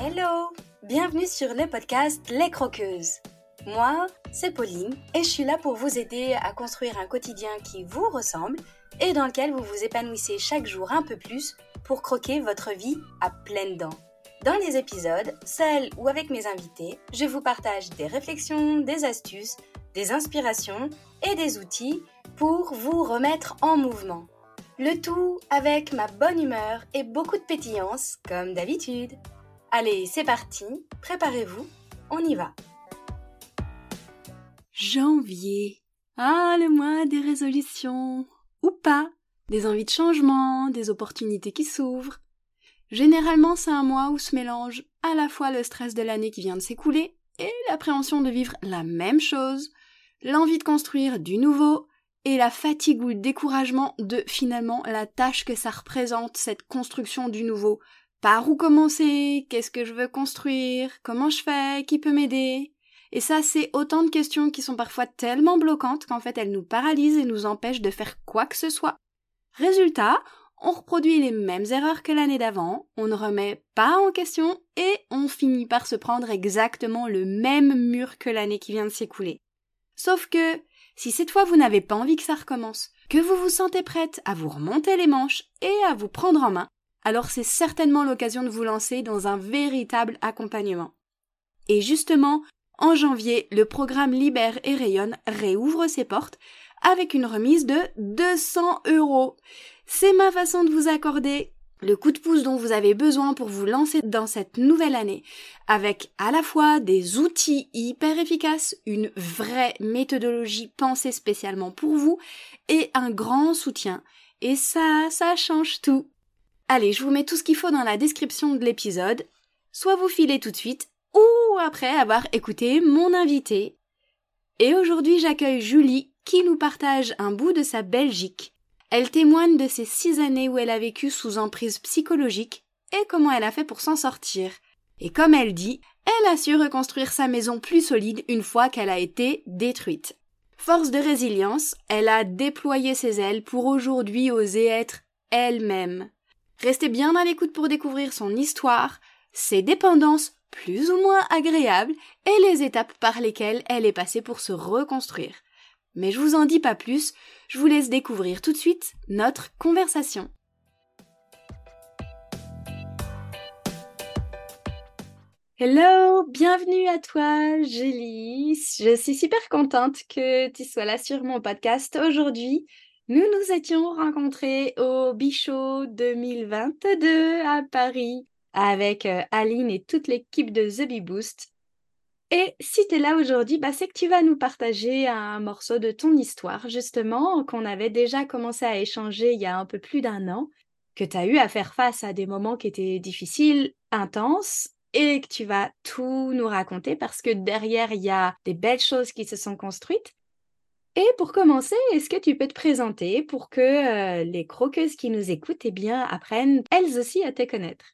Hello Bienvenue sur le podcast Les Croqueuses. Moi, c'est Pauline et je suis là pour vous aider à construire un quotidien qui vous ressemble et dans lequel vous vous épanouissez chaque jour un peu plus pour croquer votre vie à pleines dents. Dans les épisodes, seul ou avec mes invités, je vous partage des réflexions, des astuces, des inspirations et des outils pour vous remettre en mouvement. Le tout avec ma bonne humeur et beaucoup de pétillance, comme d'habitude. Allez, c'est parti, préparez-vous, on y va. Janvier. Ah, le mois des résolutions. Ou pas. Des envies de changement, des opportunités qui s'ouvrent. Généralement, c'est un mois où se mélange à la fois le stress de l'année qui vient de s'écouler et l'appréhension de vivre la même chose, l'envie de construire du nouveau et la fatigue ou le découragement de finalement la tâche que ça représente, cette construction du nouveau. Par où commencer? Qu'est-ce que je veux construire? Comment je fais? Qui peut m'aider? Et ça, c'est autant de questions qui sont parfois tellement bloquantes qu'en fait elles nous paralysent et nous empêchent de faire quoi que ce soit. Résultat, on reproduit les mêmes erreurs que l'année d'avant, on ne remet pas en question et on finit par se prendre exactement le même mur que l'année qui vient de s'écouler. Sauf que, si cette fois vous n'avez pas envie que ça recommence, que vous vous sentez prête à vous remonter les manches et à vous prendre en main, alors c'est certainement l'occasion de vous lancer dans un véritable accompagnement. Et justement, en janvier, le programme Libère et Rayonne réouvre ses portes avec une remise de 200 euros. C'est ma façon de vous accorder le coup de pouce dont vous avez besoin pour vous lancer dans cette nouvelle année, avec à la fois des outils hyper efficaces, une vraie méthodologie pensée spécialement pour vous, et un grand soutien. Et ça, ça change tout. Allez, je vous mets tout ce qu'il faut dans la description de l'épisode. Soit vous filez tout de suite, ou après avoir écouté mon invité. Et aujourd'hui, j'accueille Julie qui nous partage un bout de sa Belgique elle témoigne de ces six années où elle a vécu sous emprise psychologique et comment elle a fait pour s'en sortir. Et comme elle dit, elle a su reconstruire sa maison plus solide une fois qu'elle a été détruite. Force de résilience, elle a déployé ses ailes pour aujourd'hui oser être elle-même. Restez bien à l'écoute pour découvrir son histoire, ses dépendances plus ou moins agréables et les étapes par lesquelles elle est passée pour se reconstruire. Mais je vous en dis pas plus, je vous laisse découvrir tout de suite notre conversation. Hello, bienvenue à toi, Julie. Je suis super contente que tu sois là sur mon podcast aujourd'hui. Nous nous étions rencontrés au Bichot 2022 à Paris avec euh, Aline et toute l'équipe de The Bee Boost. Et si tu es là aujourd'hui, bah, c'est que tu vas nous partager un morceau de ton histoire, justement, qu'on avait déjà commencé à échanger il y a un peu plus d'un an, que tu as eu à faire face à des moments qui étaient difficiles, intenses, et que tu vas tout nous raconter parce que derrière, il y a des belles choses qui se sont construites. Et pour commencer, est-ce que tu peux te présenter pour que euh, les croqueuses qui nous écoutent eh bien, apprennent elles aussi à te connaître?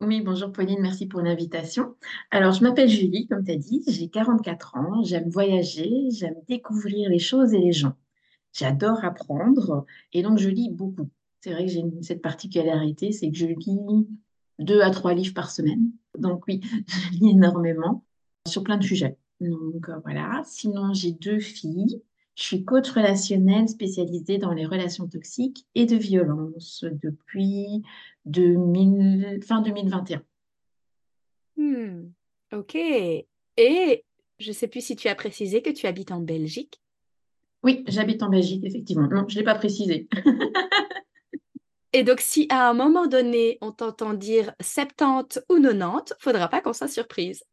Oui, bonjour Pauline, merci pour l'invitation. Alors, je m'appelle Julie, comme tu as dit, j'ai 44 ans, j'aime voyager, j'aime découvrir les choses et les gens. J'adore apprendre et donc je lis beaucoup. C'est vrai que j'ai cette particularité, c'est que je lis deux à trois livres par semaine. Donc oui, je lis énormément sur plein de sujets. Donc euh, voilà, sinon j'ai deux filles. Je suis coach relationnel spécialisée dans les relations toxiques et de violence depuis fin 2021. Hmm, ok. Et je ne sais plus si tu as précisé que tu habites en Belgique. Oui, j'habite en Belgique, effectivement. Non, je ne l'ai pas précisé. Et donc, si à un moment donné, on t'entend dire 70 ou 90, faudra pas qu'on soit surprise.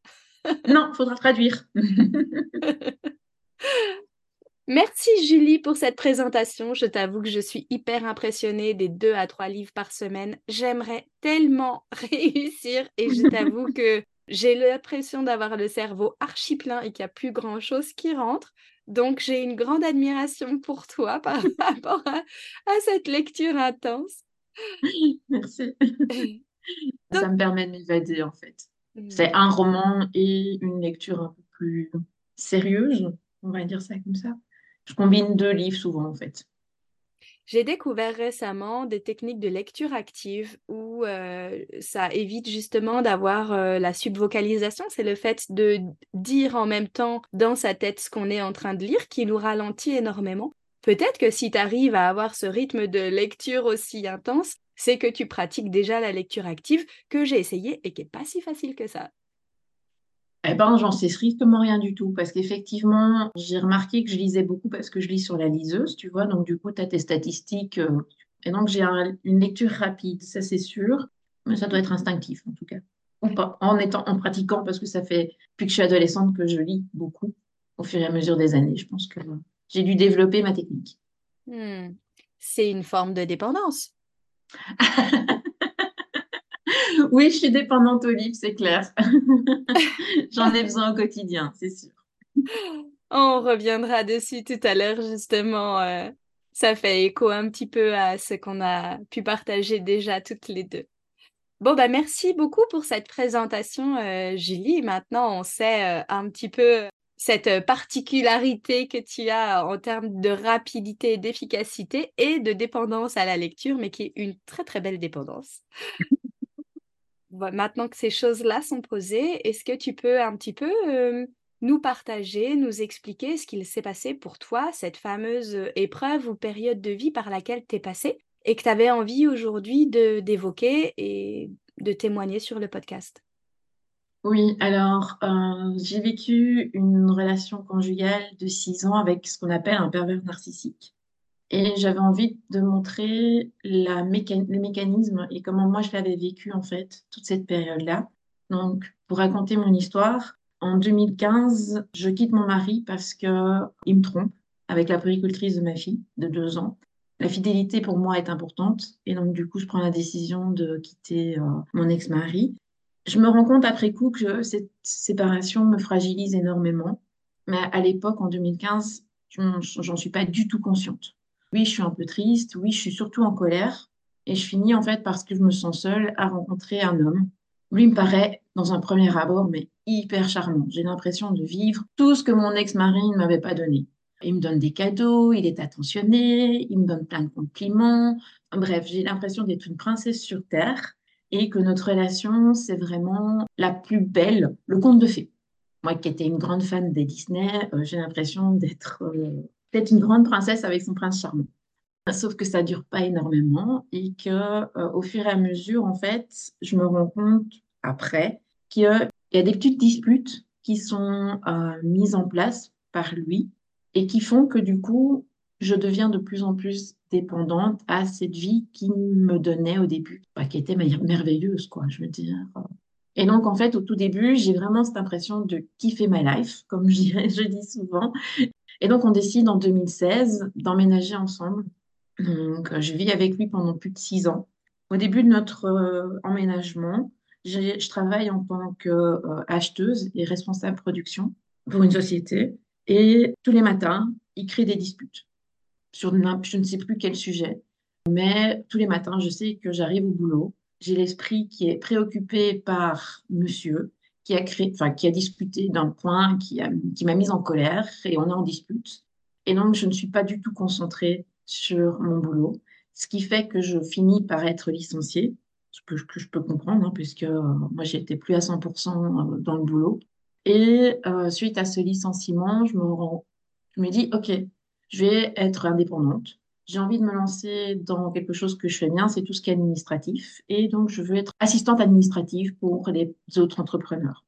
non, faudra traduire. Merci Julie pour cette présentation. Je t'avoue que je suis hyper impressionnée des deux à trois livres par semaine. J'aimerais tellement réussir et je t'avoue que j'ai l'impression d'avoir le cerveau archi plein et qu'il n'y a plus grand chose qui rentre. Donc j'ai une grande admiration pour toi par rapport à, cette lecture intense. Merci. Ça me permet de m'évader en fait. C'est un roman et une lecture un peu plus sérieuse, on va dire ça comme ça. Je combine deux livres souvent, en fait. J'ai découvert récemment des techniques de lecture active où ça évite justement d'avoir la subvocalisation. C'est le fait de dire en même temps dans sa tête ce qu'on est en train de lire qui nous ralentit énormément. Peut-être que si tu arrives à avoir ce rythme de lecture aussi intense, c'est que tu pratiques déjà la lecture active que j'ai essayé et qui n'est pas si facile que ça. Eh ben, j'en sais strictement rien du tout parce qu'effectivement, j'ai remarqué que je lisais beaucoup parce que je lis sur la liseuse, tu vois, donc du coup, tu as tes statistiques. Euh, et donc, j'ai une lecture rapide, ça c'est sûr, mais ça doit être instinctif en tout cas. Ou pas, en, étant, en pratiquant parce que ça fait depuis que je suis adolescente que je lis beaucoup au fur et à mesure des années. Je pense que j'ai dû développer ma technique. Hmm. C'est une forme de dépendance. oui, je suis dépendante au livre, c'est clair. J'en ai besoin au quotidien, c'est sûr. On reviendra dessus tout à l'heure, justement. Euh, ça fait écho un petit peu à ce qu'on a pu partager déjà toutes les deux. Bon, bah merci beaucoup pour cette présentation, euh, Julie. Maintenant, on sait euh, un petit peu cette particularité que tu as en termes de rapidité, d'efficacité et de dépendance à la lecture, mais qui est une très très belle dépendance. Maintenant que ces choses-là sont posées, est-ce que tu peux un petit peu nous partager, nous expliquer ce qu'il s'est passé pour toi, cette fameuse épreuve ou période de vie par laquelle tu es passé et que tu avais envie aujourd'hui d'évoquer et de témoigner sur le podcast? Oui, alors euh, j'ai vécu une relation conjugale de six ans avec ce qu'on appelle un pervers narcissique. Et j'avais envie de montrer la les mécanismes et comment moi je l'avais vécu en fait, toute cette période-là. Donc, pour raconter mon histoire, en 2015, je quitte mon mari parce qu'il me trompe avec la péricultrice de ma fille de deux ans. La fidélité pour moi est importante et donc du coup, je prends la décision de quitter euh, mon ex-mari. Je me rends compte après coup que cette séparation me fragilise énormément, mais à l'époque, en 2015, j'en suis pas du tout consciente. Oui, je suis un peu triste. Oui, je suis surtout en colère. Et je finis en fait parce que je me sens seule à rencontrer un homme. Lui me paraît, dans un premier abord, mais hyper charmant. J'ai l'impression de vivre tout ce que mon ex-mari ne m'avait pas donné. Il me donne des cadeaux, il est attentionné, il me donne plein de compliments. Bref, j'ai l'impression d'être une princesse sur Terre et que notre relation, c'est vraiment la plus belle, le conte de fées. Moi qui étais une grande fan des Disney, euh, j'ai l'impression d'être peut-être une grande princesse avec son prince charmant. Sauf que ça dure pas énormément et que euh, au fur et à mesure, en fait, je me rends compte après qu'il y a des petites disputes qui sont euh, mises en place par lui et qui font que du coup, je deviens de plus en plus dépendante à cette vie qu'il me donnait au début, bah, qui était merveilleuse, quoi, je veux dire. Et donc, en fait, au tout début, j'ai vraiment cette impression de kiffer my life, comme je, dis souvent, et donc, on décide en 2016 d'emménager ensemble. Donc, je vis avec lui pendant plus de six ans. Au début de notre euh, emménagement, je travaille en tant qu'acheteuse euh, et responsable production pour une société. Et tous les matins, il crée des disputes sur je ne sais plus quel sujet. Mais tous les matins, je sais que j'arrive au boulot. J'ai l'esprit qui est préoccupé par monsieur qui a créé, enfin, qui a discuté d'un point qui a, qui m'a mise en colère et on est en dispute. Et donc, je ne suis pas du tout concentrée sur mon boulot, ce qui fait que je finis par être licenciée, ce que, je peux comprendre, hein, puisque euh, moi, j'étais plus à 100% euh, dans le boulot. Et euh, suite à ce licenciement, je me, rends, je me dis, OK, je vais être indépendante. J'ai envie de me lancer dans quelque chose que je fais bien, c'est tout ce qui est administratif. Et donc, je veux être assistante administrative pour les autres entrepreneurs.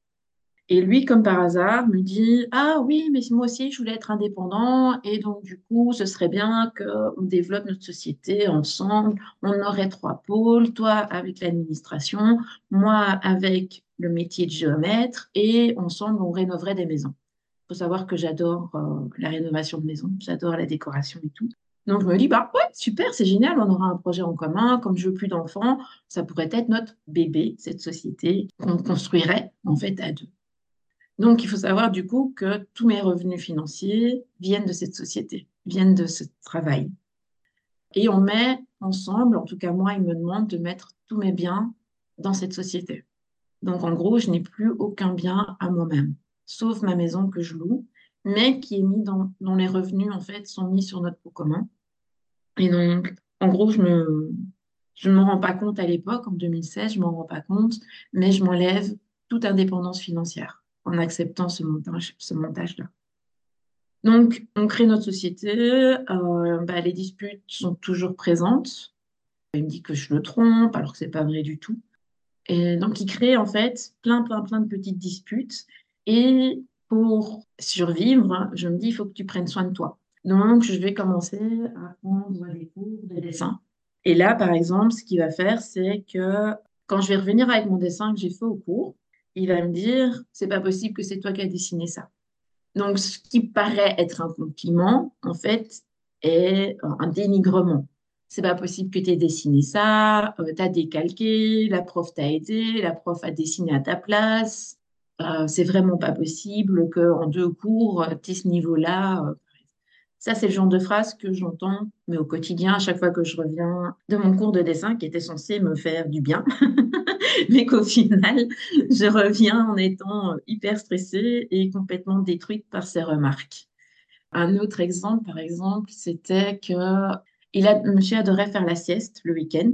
Et lui, comme par hasard, me dit Ah oui, mais moi aussi, je voulais être indépendant. Et donc, du coup, ce serait bien qu'on développe notre société ensemble. On aurait trois pôles toi avec l'administration, moi avec le métier de géomètre. Et ensemble, on rénoverait des maisons. Faut savoir que j'adore euh, la rénovation de maisons, j'adore la décoration et tout. Donc, je me dis, bah ouais, super, c'est génial, on aura un projet en commun. Comme je veux plus d'enfants, ça pourrait être notre bébé, cette société qu'on construirait en fait à deux. Donc, il faut savoir du coup que tous mes revenus financiers viennent de cette société, viennent de ce travail. Et on met ensemble, en tout cas moi, il me demande de mettre tous mes biens dans cette société. Donc, en gros, je n'ai plus aucun bien à moi-même, sauf ma maison que je loue mais qui est mis dans, dont les revenus en fait sont mis sur notre pot commun. Et donc, en gros, je me, je ne me rends pas compte à l'époque, en 2016, je m'en rends pas compte, mais je m'enlève toute indépendance financière en acceptant ce montage, montage-là. Donc, on crée notre société, euh, bah, les disputes sont toujours présentes. Il me dit que je le trompe, alors que c'est pas vrai du tout. Et donc, il crée en fait plein, plein, plein de petites disputes. Et pour survivre, je me dis, il faut que tu prennes soin de toi. Donc, je vais commencer à prendre des cours de dessin. Et là, par exemple, ce qu'il va faire, c'est que quand je vais revenir avec mon dessin que j'ai fait au cours, il va me dire, c'est pas possible que c'est toi qui as dessiné ça. Donc, ce qui paraît être un compliment, en fait, est un dénigrement. C'est pas possible que tu aies dessiné ça, euh, tu as décalqué, la prof t'a aidé, la prof a dessiné à ta place. Euh, c'est vraiment pas possible qu'en deux cours, tu aies ce niveau-là. Euh, ça, c'est le genre de phrase que j'entends, mais au quotidien, à chaque fois que je reviens de mon cours de dessin qui était censé me faire du bien, mais qu'au final, je reviens en étant hyper stressée et complètement détruite par ces remarques. Un autre exemple, par exemple, c'était que il a, monsieur adorait faire la sieste le week-end.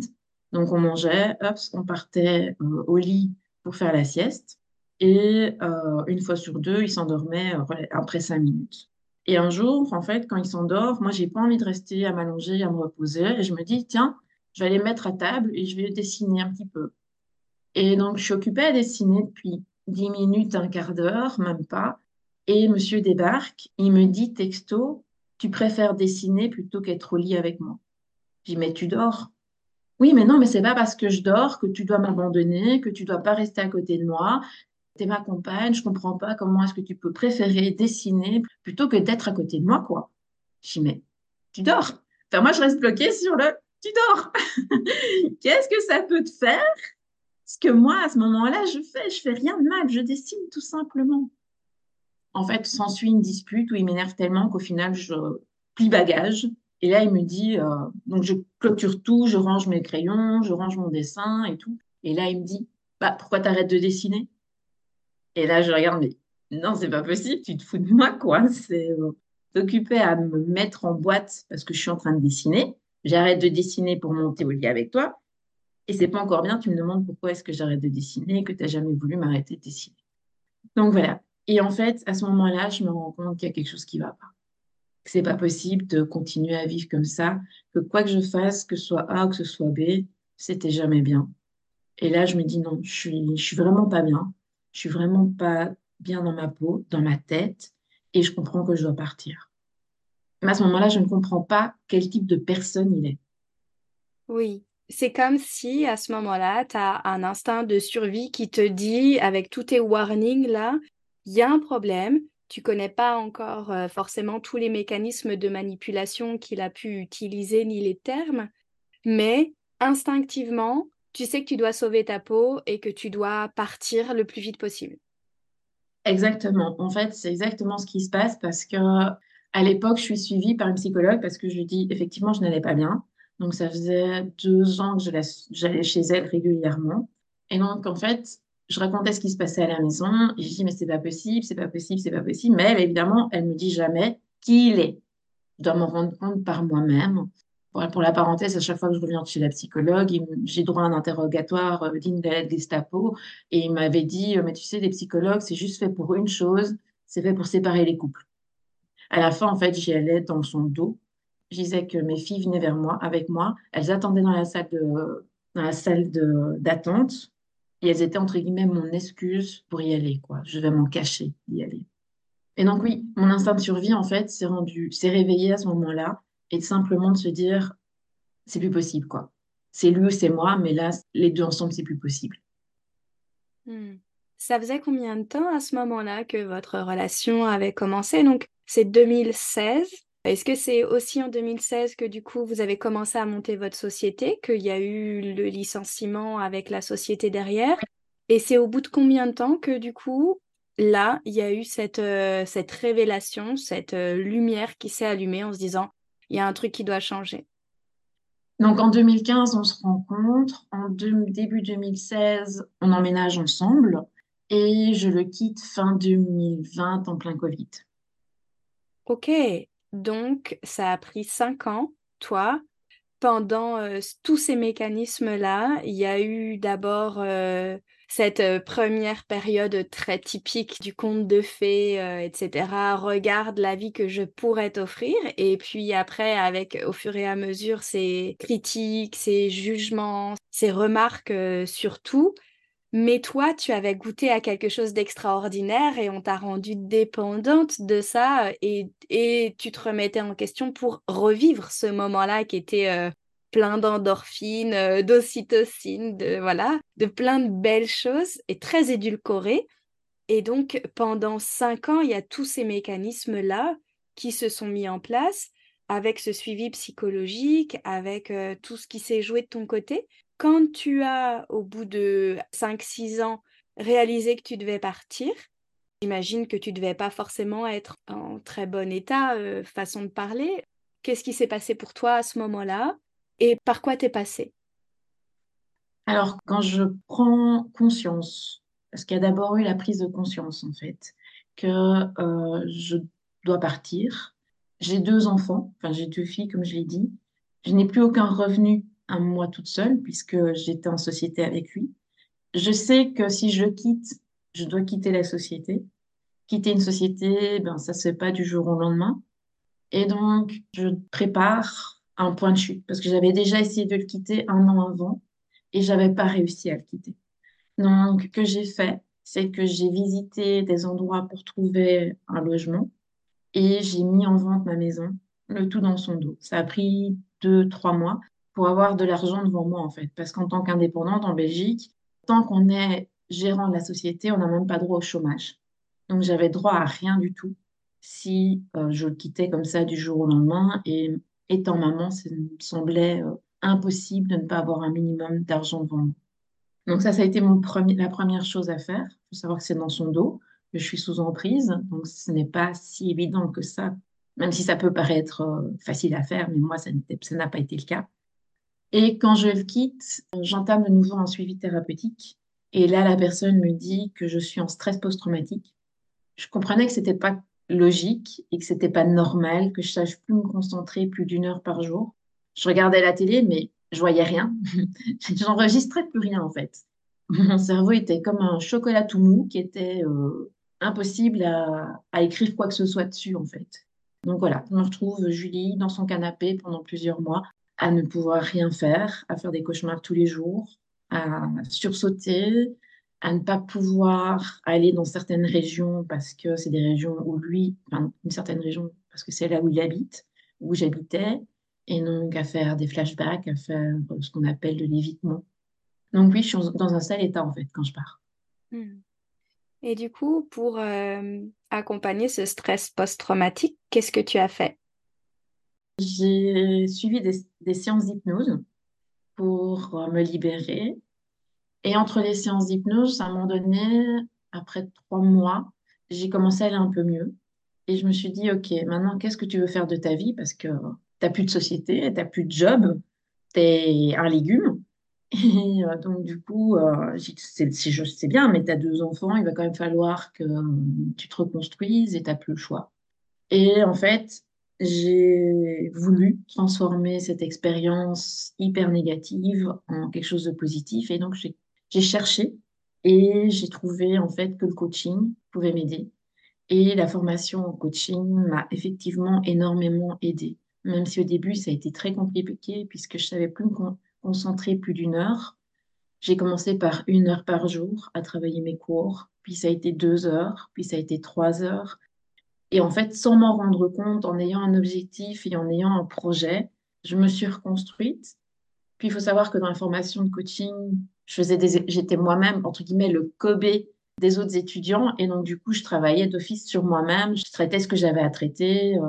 Donc, on mangeait, hop, on partait euh, au lit pour faire la sieste. Et euh, une fois sur deux, il s'endormait euh, après cinq minutes. Et un jour, en fait, quand il s'endort, moi, j'ai pas envie de rester à m'allonger, à me reposer. Et je me dis, tiens, je vais aller me mettre à table et je vais dessiner un petit peu. Et donc, je suis occupée à dessiner depuis 10 minutes, un quart d'heure, même pas. Et monsieur débarque, il me dit texto, tu préfères dessiner plutôt qu'être au lit avec moi? Je dis, mais tu dors. Oui, mais non, mais c'est pas parce que je dors que tu dois m'abandonner, que tu dois pas rester à côté de moi t'es ma compagne, je comprends pas comment est-ce que tu peux préférer dessiner plutôt que d'être à côté de moi, quoi. Je dis, mais tu dors. Enfin, moi, je reste bloquée sur le tu dors. Qu'est-ce que ça peut te faire? Ce que moi, à ce moment-là, je fais, je fais rien de mal, je dessine tout simplement. En fait, s'ensuit une dispute où il m'énerve tellement qu'au final, je plie bagage. Et là, il me dit, euh, donc je clôture tout, je range mes crayons, je range mon dessin et tout. Et là, il me dit, bah, pourquoi t'arrêtes de dessiner? Et là, je regarde, mais non, c'est pas possible, tu te fous de moi, quoi. C'est t'occuper à me mettre en boîte parce que je suis en train de dessiner. J'arrête de dessiner pour monter au lit avec toi. Et c'est pas encore bien, tu me demandes pourquoi est-ce que j'arrête de dessiner, que tu n'as jamais voulu m'arrêter de dessiner. Donc voilà. Et en fait, à ce moment-là, je me rends compte qu'il y a quelque chose qui ne va pas. Que c'est pas possible de continuer à vivre comme ça, que quoi que je fasse, que ce soit A ou que ce soit B, c'était jamais bien. Et là, je me dis non, je je suis vraiment pas bien je suis vraiment pas bien dans ma peau, dans ma tête, et je comprends que je dois partir. Mais à ce moment-là, je ne comprends pas quel type de personne il est. Oui, c'est comme si à ce moment-là, tu as un instinct de survie qui te dit, avec tous tes warnings là, il y a un problème, tu connais pas encore euh, forcément tous les mécanismes de manipulation qu'il a pu utiliser ni les termes, mais instinctivement, tu sais que tu dois sauver ta peau et que tu dois partir le plus vite possible. Exactement. En fait, c'est exactement ce qui se passe parce que à l'époque, je suis suivie par une psychologue parce que je lui dis effectivement, je n'allais pas bien. Donc, ça faisait deux ans que j'allais chez elle régulièrement. Et donc, en fait, je racontais ce qui se passait à la maison. Et je dis, mais c'est pas possible, c'est pas possible, c'est pas possible. Mais elle, évidemment, elle me dit jamais qui il est. Je dois m'en rendre compte par moi-même pour la parenthèse, à chaque fois que je reviens chez la psychologue, j'ai droit à un interrogatoire euh, digne de la Gestapo. Et il m'avait dit, euh, mais tu sais, les psychologues, c'est juste fait pour une chose, c'est fait pour séparer les couples. À la fin, en fait, j'y allais dans son dos. Je disais que mes filles venaient vers moi, avec moi. Elles attendaient dans la salle dans la salle d'attente. Et elles étaient, entre guillemets, mon excuse pour y aller, quoi. Je vais m'en cacher, y aller. Et donc, oui, mon instinct de survie, en fait, s'est rendu, s'est réveillé à ce moment-là et simplement de se dire, c'est plus possible, quoi. C'est lui ou c'est moi, mais là, les deux ensemble, c'est plus possible. Hmm. Ça faisait combien de temps à ce moment-là que votre relation avait commencé? Donc, c'est 2016. Est-ce que c'est aussi en 2016 que du coup vous avez commencé à monter votre société, qu'il y a eu le licenciement avec la société derrière? Et c'est au bout de combien de temps que du coup, là, il y a eu cette, euh, cette révélation, cette euh, lumière qui s'est allumée en se disant, il y a un truc qui doit changer. Donc en 2015, on se rencontre. En début 2016, on emménage ensemble. Et je le quitte fin 2020 en plein Covid. Ok, donc ça a pris cinq ans toi, pendant tous ces mécanismes-là, il y a eu d'abord cette première période très typique du conte de fées, etc. Regarde la vie que je pourrais t'offrir. Et puis après, avec au fur et à mesure ces critiques, ces jugements, ces remarques sur tout. Mais toi, tu avais goûté à quelque chose d'extraordinaire et on t'a rendu dépendante de ça et, et, tu te remettais en question pour revivre ce moment-là qui était plein d'endorphines, d'ocytocine, de voilà, de plein de belles choses et très édulcoré. Et donc pendant cinq ans, il y a tous ces mécanismes-là qui se sont mis en place avec ce suivi psychologique, avec tout ce qui s'est joué de ton côté quand tu as, au bout de 5-6 ans, réalisé que tu devais partir, j'imagine que tu devais pas forcément être en très bon état, euh, façon de parler. Qu'est-ce qui s'est passé pour toi à ce moment-là? Et par quoi t'es passé? Alors, quand je prends conscience, parce qu'il y a d'abord eu la prise de conscience, en fait, que euh, je dois partir. J'ai deux enfants, enfin j'ai deux filles, comme je l'ai dit. Je n'ai plus aucun revenu un mois toute seule puisque j'étais en société avec lui. Je sais que si je quitte, je dois quitter la société. Quitter une société, ben, ça se fait pas du jour au lendemain. Et donc, je prépare un point de chute parce que j'avais déjà essayé de le quitter un an avant et j'avais pas réussi à le quitter. Donc, ce que j'ai fait, c'est que j'ai visité des endroits pour trouver un logement et j'ai mis en vente ma maison, le tout dans son dos. Ça a pris deux, trois mois pour avoir de l'argent devant moi, en fait. Parce qu'en tant qu'indépendante en Belgique, tant qu'on est gérant de la société, on n'a même pas droit au chômage. Donc, j'avais droit à rien du tout si euh, je le quittais comme ça du jour au lendemain. Et étant maman, ça me semblait euh, impossible de ne pas avoir un minimum d'argent devant moi. Donc, ça, ça a été la première chose à faire. Il faut savoir que c'est dans son dos, que je suis sous emprise. Donc, ce n'est pas si évident que ça, même si ça peut paraître euh, facile à faire, mais moi, ça n'a pas été le cas. Et quand je le quitte, j'entame de nouveau un suivi thérapeutique. Et là, la personne me dit que je suis en stress post-traumatique. Je comprenais que c'était pas logique et que c'était pas normal, que je sache plus me concentrer plus d'une heure par jour. Je regardais la télé, mais je voyais rien. J'enregistrais plus rien, en fait. Mon cerveau était comme un chocolat tout mou qui était euh, impossible à, écrire quoi que ce soit dessus, en fait. Donc voilà, me retrouve Julie dans son canapé pendant plusieurs mois à ne pouvoir rien faire, à faire des cauchemars tous les jours, à sursauter, à ne pas pouvoir aller dans certaines régions parce que c'est des régions où lui, enfin une certaine région parce que c'est là où il habite, où j'habitais, et donc à faire des flashbacks, à faire ce qu'on appelle de l'évitement. Donc oui, je suis dans un sale état en fait quand je pars. Hmm. Et du coup, pour euh, accompagner ce stress post-traumatique, qu'est-ce que tu as fait? J'ai suivi des, séances d'hypnose pour euh, me libérer. Et entre les séances d'hypnose, à un moment donné, après trois mois, j'ai commencé à aller un peu mieux. Et je me suis dit, OK, maintenant, qu'est-ce que tu veux faire de ta vie? Parce que tu n'as plus de société, tu n'as plus de job, tu es un légume. Et euh, donc, du coup, euh, c'est bien, mais tu as deux enfants, il va quand même falloir que tu te reconstruises et tu n'as plus le choix. Et en fait, j'ai voulu transformer cette expérience hyper négative en quelque chose de positif. Et donc, j'ai cherché et j'ai trouvé en fait que le coaching pouvait m'aider. Et la formation en coaching m'a effectivement énormément aidé. Même si au début, ça a été très compliqué puisque je savais plus me concentrer plus d'une heure. J'ai commencé par une heure par jour à travailler mes cours, puis ça a été deux heures, puis ça a été trois heures, et en fait, sans m'en rendre compte, en ayant un objectif et en ayant un projet, je me suis reconstruite. Puis il faut savoir que dans la formation de coaching, je faisais des, j'étais moi-même entre guillemets le Kobe des autres étudiants et donc du coup je travaillais d'office sur moi-même, je traitais ce que j'avais à traiter euh,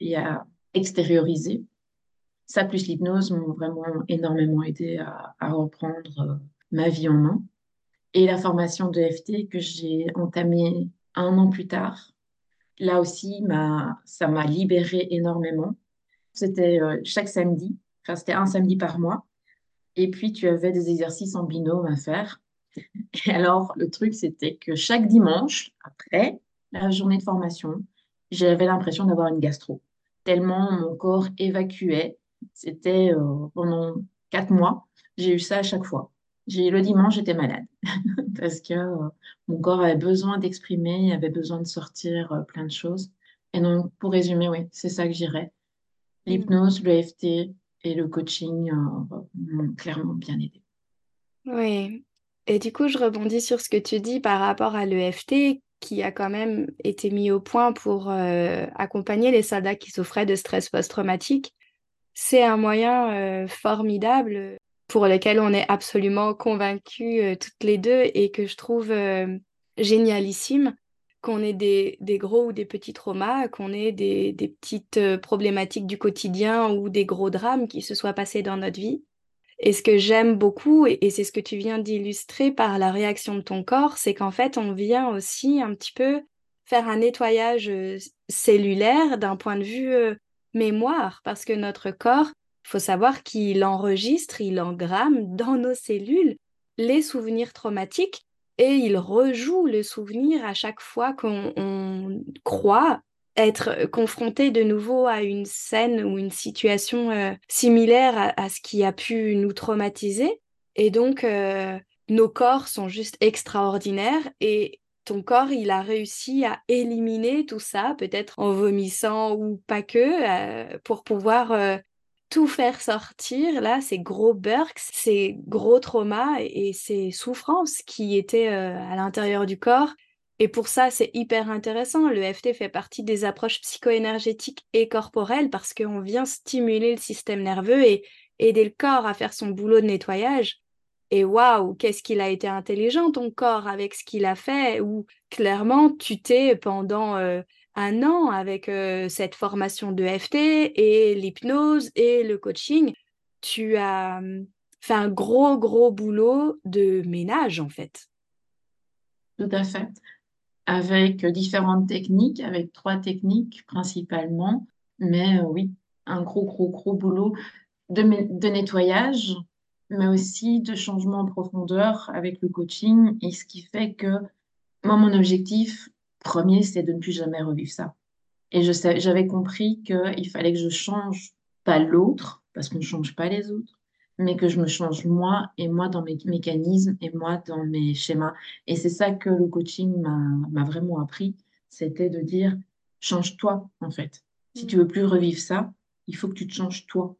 et à extérioriser. Ça plus l'hypnose m'ont vraiment énormément aidé à, reprendre euh, ma vie en main. Et la formation de FT que j'ai entamée un an plus tard, Là aussi, ça m'a libéré énormément. C'était euh, chaque samedi, enfin c'était un samedi par mois. Et puis tu avais des exercices en binôme à faire. Et alors le truc, c'était que chaque dimanche, après la journée de formation, j'avais l'impression d'avoir une gastro. Tellement mon corps évacuait C'était euh, pendant quatre mois, j'ai eu ça à chaque fois. J'ai le dimanche, j'étais malade parce que euh, mon corps avait besoin d'exprimer, il avait besoin de sortir euh, plein de choses. Et donc, pour résumer, oui, c'est ça que j'irais. L'hypnose, le FT et le coaching m'ont clairement bien aidé. Oui. Et du coup, je rebondis sur ce que tu dis par rapport à l'EFT qui a quand même été mis au point pour accompagner les soldats qui souffraient de stress post-traumatique. C'est un moyen formidable pour lequel on est absolument convaincus toutes les deux et que je trouve génialissime qu'on ait des, gros ou des petits traumas, qu'on ait des, petites problématiques du quotidien ou des gros drames qui se soient passés dans notre vie. Et ce que j'aime beaucoup, et, c'est ce que tu viens d'illustrer par la réaction de ton corps, c'est qu'en fait, on vient aussi un petit peu faire un nettoyage cellulaire d'un point de vue mémoire, parce que notre corps, il faut savoir qu'il enregistre, il engramme dans nos cellules les souvenirs traumatiques et il rejoue le souvenir à chaque fois qu'on croit être confronté de nouveau à une scène ou une situation similaire à, ce qui a pu nous traumatiser. Et donc, nos corps sont juste extraordinaires et ton corps, il a réussi à éliminer tout ça, peut-être en vomissant ou pas que, pour pouvoir tout faire sortir, là, ces gros burks, ces gros traumas et, ces souffrances qui étaient à l'intérieur du corps. Et pour ça, c'est hyper intéressant. Le FT fait partie des approches psycho-énergétiques et corporelles parce qu'on vient stimuler le système nerveux et aider le corps à faire son boulot de nettoyage. Et waouh, qu'est-ce qu'il a été intelligent ton corps avec ce qu'il a fait, ou clairement tu t'es pendant euh, un an avec euh, cette formation de FT et l'hypnose et le coaching, tu as hum, fait un gros, gros boulot de ménage en fait. Tout à fait. Avec différentes techniques, avec trois techniques principalement, mais euh, oui, un gros, gros, gros boulot de, de nettoyage mais aussi de changement en profondeur avec le coaching. Et ce qui fait que moi, mon objectif premier, c'est de ne plus jamais revivre ça. Et je j'avais compris qu'il fallait que je change pas l'autre, parce qu'on ne change pas les autres, mais que je me change moi et moi dans mes mécanismes et moi dans mes schémas. Et c'est ça que le coaching m'a vraiment appris, c'était de dire change-toi en fait. Si tu veux plus revivre ça, il faut que tu te changes toi.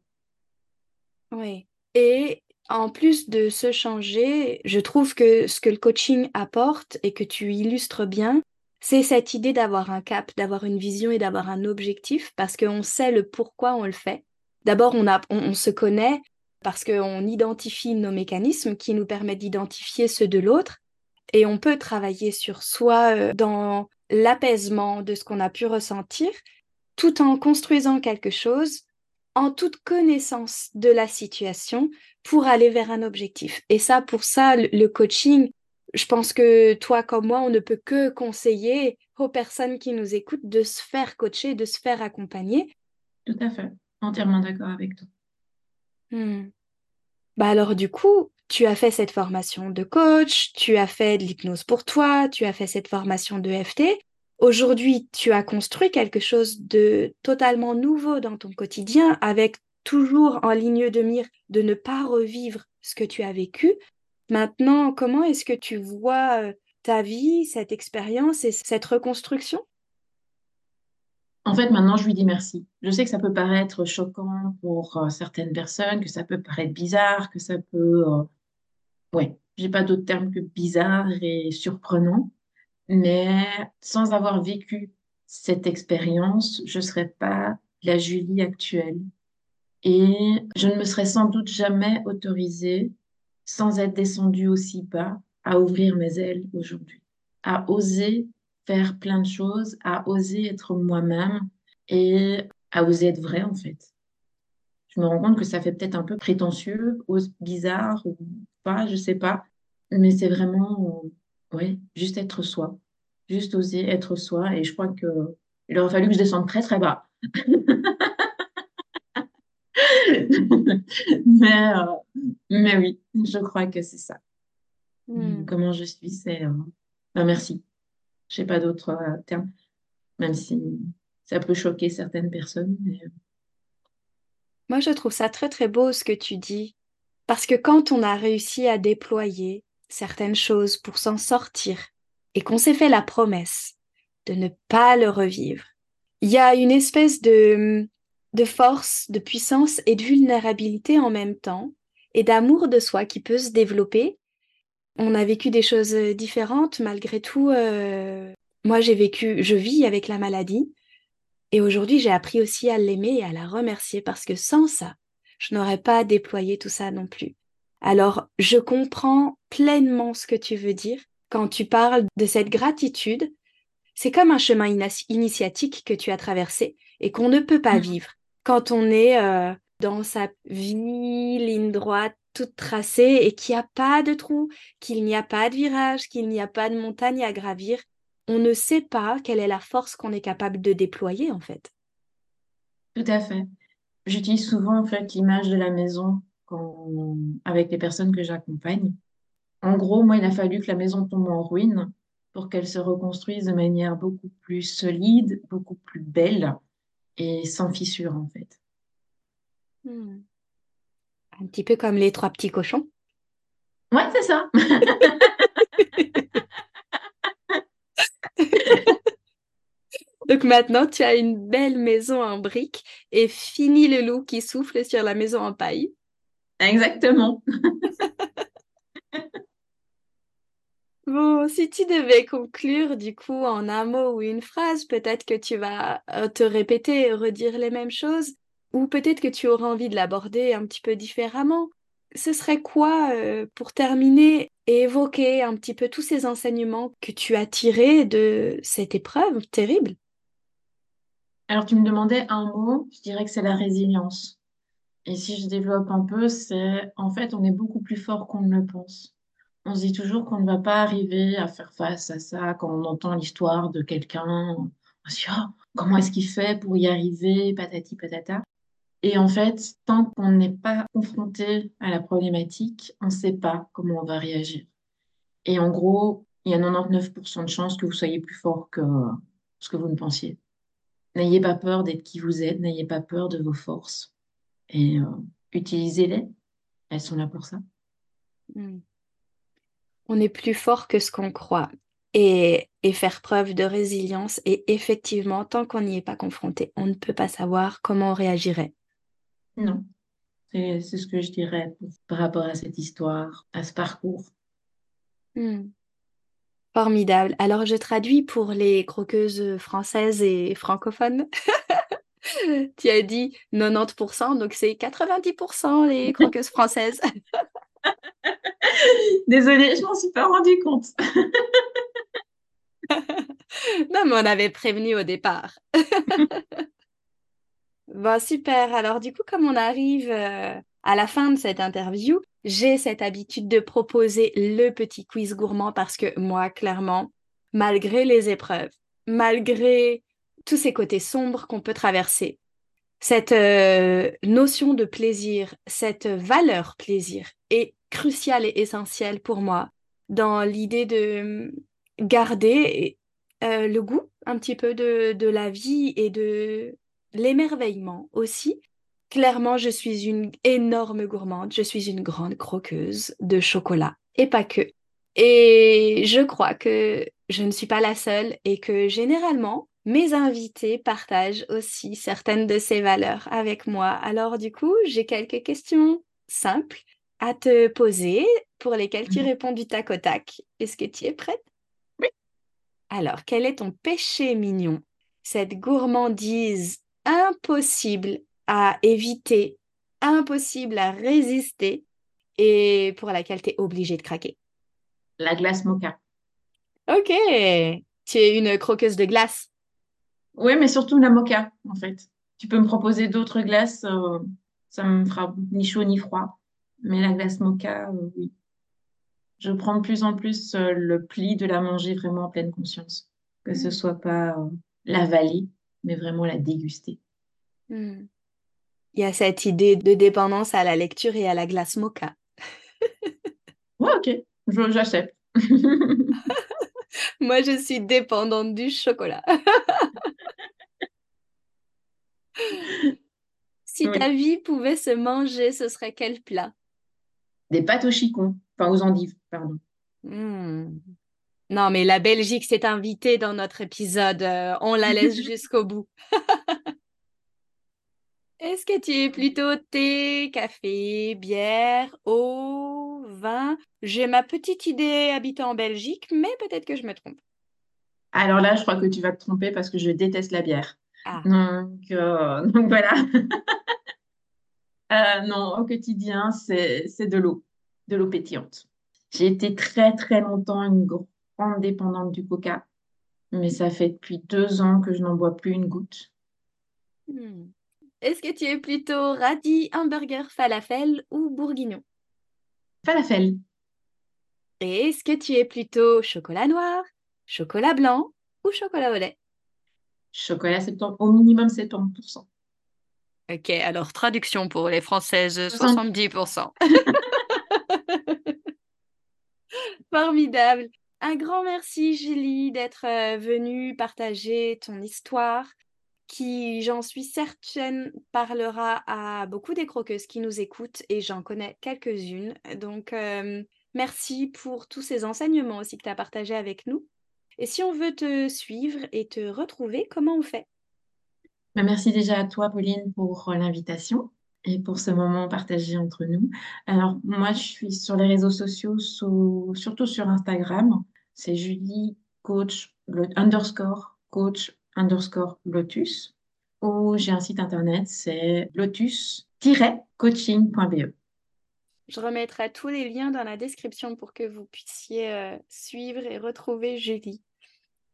Oui. Et en plus de se changer, je trouve que ce que le coaching apporte et que tu illustres bien, c'est cette idée d'avoir un cap, d'avoir une vision et d'avoir un objectif parce qu'on sait le pourquoi on le fait. D'abord, on, on, se connaît parce qu'on identifie nos mécanismes qui nous permettent d'identifier ceux de l'autre et on peut travailler sur soi euh, dans l'apaisement de ce qu'on a pu ressentir tout en construisant quelque chose en toute connaissance de la situation pour aller vers un objectif. Et ça, pour ça, le, coaching, je pense que toi comme moi, on ne peut que conseiller aux personnes qui nous écoutent de se faire coacher, de se faire accompagner. Tout à fait, entièrement d'accord avec toi. Hmm. Bah alors du coup, tu as fait cette formation de coach, tu as fait de l'hypnose pour toi, tu as fait cette formation de FT. Aujourd'hui, tu as construit quelque chose de totalement nouveau dans ton quotidien avec toujours en ligne de mire de ne pas revivre ce que tu as vécu. Maintenant, comment est-ce que tu vois ta vie, cette expérience et cette reconstruction? En fait, maintenant, je lui dis merci. Je sais que ça peut paraître choquant pour certaines personnes, que ça peut paraître bizarre, que ça peut... Euh, Ouais, j'ai pas d'autre terme que bizarre et surprenant. Mais sans avoir vécu cette expérience, je serais pas la Julie actuelle. Et je ne me serais sans doute jamais autorisée, sans être descendue aussi bas, à ouvrir mes ailes aujourd'hui, à oser faire plein de choses, à oser être moi-même et à oser être vrai en fait. Je me rends compte que ça fait peut-être un peu prétentieux, bizarre ou pas, je sais pas, mais c'est vraiment, ouais, juste être soi, juste oser être soi. Et je crois que il aurait fallu que je descende très très bas mais, euh, mais oui, je crois que c'est ça. Hmm. Comment je suis, c'est... Euh, ben, merci. Je n'ai pas d'autres euh, termes, même si ça peut choquer certaines personnes. Moi, je trouve ça très très beau ce que tu dis. Parce que quand on a réussi à déployer certaines choses pour s'en sortir et qu'on s'est fait la promesse de ne pas le revivre, il y a une espèce de, de force, de puissance et de vulnérabilité en même temps et d'amour de soi qui peut se développer. On a vécu des choses différentes malgré tout. Euh, moi, j'ai vécu, je vis avec la maladie. Et aujourd'hui, j'ai appris aussi à l'aimer et à la remercier parce que sans ça, je n'aurais pas déployé tout ça non plus. Alors, je comprends pleinement ce que tu veux dire quand tu parles de cette gratitude. C'est comme un chemin initiatique que tu as traversé et qu'on ne peut pas mmh. vivre quand on est euh, dans sa vie, ligne droite, toute tracée et qu'il n'y a pas de trou, qu'il n'y a pas de virage, qu'il n'y a pas de montagne à gravir on ne sait pas quelle est la force qu'on est capable de déployer en fait. Tout à fait. J'utilise souvent en fait l'image de la maison avec les personnes que j'accompagne. En gros, moi, il a fallu que la maison tombe en ruine pour qu'elle se reconstruise de manière beaucoup plus solide, beaucoup plus belle et sans fissure en fait. Hmm. Un petit peu comme les trois petits cochons. Ouais, c'est ça. Donc maintenant, tu as une belle maison en briques et fini le loup qui souffle sur la maison en paille. Exactement. Bon, si tu devais conclure du coup en un mot ou une phrase, peut-être que tu vas euh, te répéter et redire les mêmes choses, ou peut-être que tu auras envie de l'aborder un petit peu différemment. Ce serait quoi, euh, pour terminer, et évoquer un petit peu tous ces enseignements que tu as tirés de cette épreuve terrible? Alors, tu me demandais un mot, je dirais que c'est la résilience. Et si je développe un peu, c'est en fait, on est beaucoup plus fort qu'on ne le pense. On se dit toujours qu'on ne va pas arriver à faire face à ça quand on entend l'histoire de quelqu'un. On se dit, oh, comment est-ce qu'il fait pour y arriver, patati patata. Et en fait, tant qu'on n'est pas confronté à la problématique, on ne sait pas comment on va réagir. Et en gros, il y a 99% de chances que vous soyez plus fort que ce que vous ne pensiez. N'ayez pas peur d'être qui vous êtes, n'ayez pas peur de vos forces et euh, utilisez-les. Elles sont là pour ça. Hmm. On est plus fort que ce qu'on croit et, et, faire preuve de résilience. Et effectivement, tant qu'on n'y est pas confronté, on ne peut pas savoir comment on réagirait. Non, c'est ce que je dirais par rapport à cette histoire, à ce parcours. Hmm. Formidable. Alors, je traduis pour les croqueuses françaises et francophones. tu as dit 90%, donc c'est 90% les croqueuses françaises. Désolée, je m'en suis pas rendu compte. non, mais on avait prévenu au départ. bon, super. Alors, du coup, comme on arrive euh, à la fin de cette interview, j'ai cette habitude de proposer le petit quiz gourmand parce que moi, clairement, malgré les épreuves, malgré tous ces côtés sombres qu'on peut traverser, cette euh, notion de plaisir, cette valeur plaisir est cruciale et essentielle pour moi dans l'idée de garder euh, le goût un petit peu de la vie et de l'émerveillement aussi Clairement, je suis une énorme gourmande, je suis une grande croqueuse de chocolat, et pas que. Et je crois que je ne suis pas la seule et que généralement, mes invités partagent aussi certaines de ces valeurs avec moi. Alors du coup, j'ai quelques questions simples à te poser pour lesquelles tu mhm. réponds du tac au tac. Est-ce que tu es prête? Oui. Alors, quel est ton péché mignon? Cette gourmandise impossible à éviter, impossible à résister et pour laquelle tu es obligé de craquer La glace mocha. Ok, tu es une croqueuse de glace. Oui, mais surtout la mocha, en fait. Tu peux me proposer d'autres glaces, euh, ça me fera ni chaud ni froid. Mais la glace mocha, euh, oui. Je prends de plus en plus euh, le pli de la manger vraiment en pleine conscience. Que ce mm. soit pas l'avaler, mais vraiment la déguster. Mm. Il y a cette idée de dépendance à la lecture et à la glace mocha. ouais, ok, j'accepte. Moi, je suis dépendante du chocolat. Si ta vie pouvait se manger, ce serait quel plat? Des pâtes au chicon, enfin aux endives, pardon. Hmm. Non, mais la Belgique s'est invitée dans notre épisode. Euh, on la laisse jusqu'au bout. Est-ce que tu es plutôt thé, café, bière, eau, vin? J'ai ma petite idée habitant en Belgique, mais peut-être que je me trompe. Alors là, je crois que tu vas te tromper parce que je déteste la bière. Ah. Donc, euh, donc voilà. Euh, non, au quotidien, c'est de l'eau, de l'eau pétillante. J'ai été très, très longtemps une grande dépendante du coca, mais ça fait depuis deux ans que je n'en bois plus une goutte. Hmm. Est-ce que tu es plutôt radis, hamburger, falafel ou bourguignon? Falafel. Et est-ce que tu es plutôt chocolat noir, chocolat blanc ou chocolat au lait? Chocolat 70, au minimum 70%. Ok, alors traduction pour les Françaises, 70%. Formidable. Un grand merci, Julie, d'être euh, venue partager ton histoire, qui, j'en suis certaine, parlera à beaucoup des croqueuses qui nous écoutent, et j'en connais quelques-unes. Donc, euh, merci pour tous ces enseignements aussi que tu as partagés avec nous. Et si on veut te suivre et te retrouver, comment on fait? Merci déjà à toi, Pauline, pour l'invitation et pour ce moment partagé entre nous. Alors, moi, je suis sur les réseaux sociaux, surtout sur Instagram. C'est Julie Coach underscore coach underscore lotus. Ou j'ai un site internet, c'est lotus-coaching.be. Je remettrai tous les liens dans la description pour que vous puissiez euh, suivre et retrouver Julie.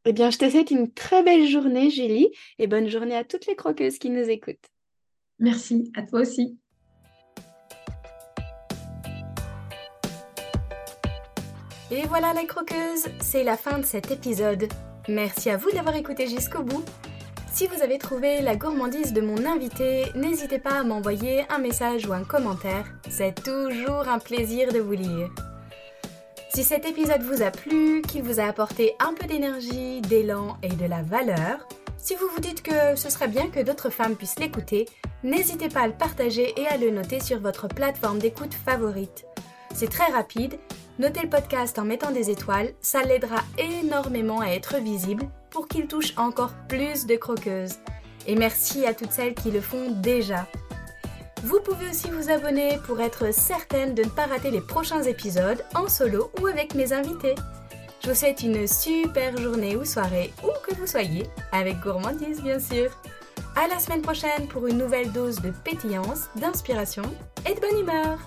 Eh bien, je te souhaite une très belle journée, Julie, et bonne journée à toutes les croqueuses qui nous écoutent. Merci, à toi aussi. Et voilà les croqueuses, c'est la fin de cet épisode. Merci à vous d'avoir écouté jusqu'au bout. Si vous avez trouvé la gourmandise de mon invité, n'hésitez pas à m'envoyer un message ou un commentaire. C'est toujours un plaisir de vous lire. Si cet épisode vous a plu, qu'il vous a apporté un peu d'énergie, d'élan et de la valeur, si vous vous dites que ce serait bien que d'autres femmes puissent l'écouter, n'hésitez pas à le partager et à le noter sur votre plateforme d'écoute favorite. C'est très rapide, notez le podcast en mettant des étoiles, ça l'aidera énormément à être visible pour qu'il touche encore plus de croqueuses. Et merci à toutes celles qui le font déjà. Vous pouvez aussi vous abonner pour être certaine de ne pas rater les prochains épisodes en solo ou avec mes invités. Je vous souhaite une super journée ou soirée, où que vous soyez, avec gourmandise bien sûr. À la semaine prochaine pour une nouvelle dose de pétillance, d'inspiration et de bonne humeur.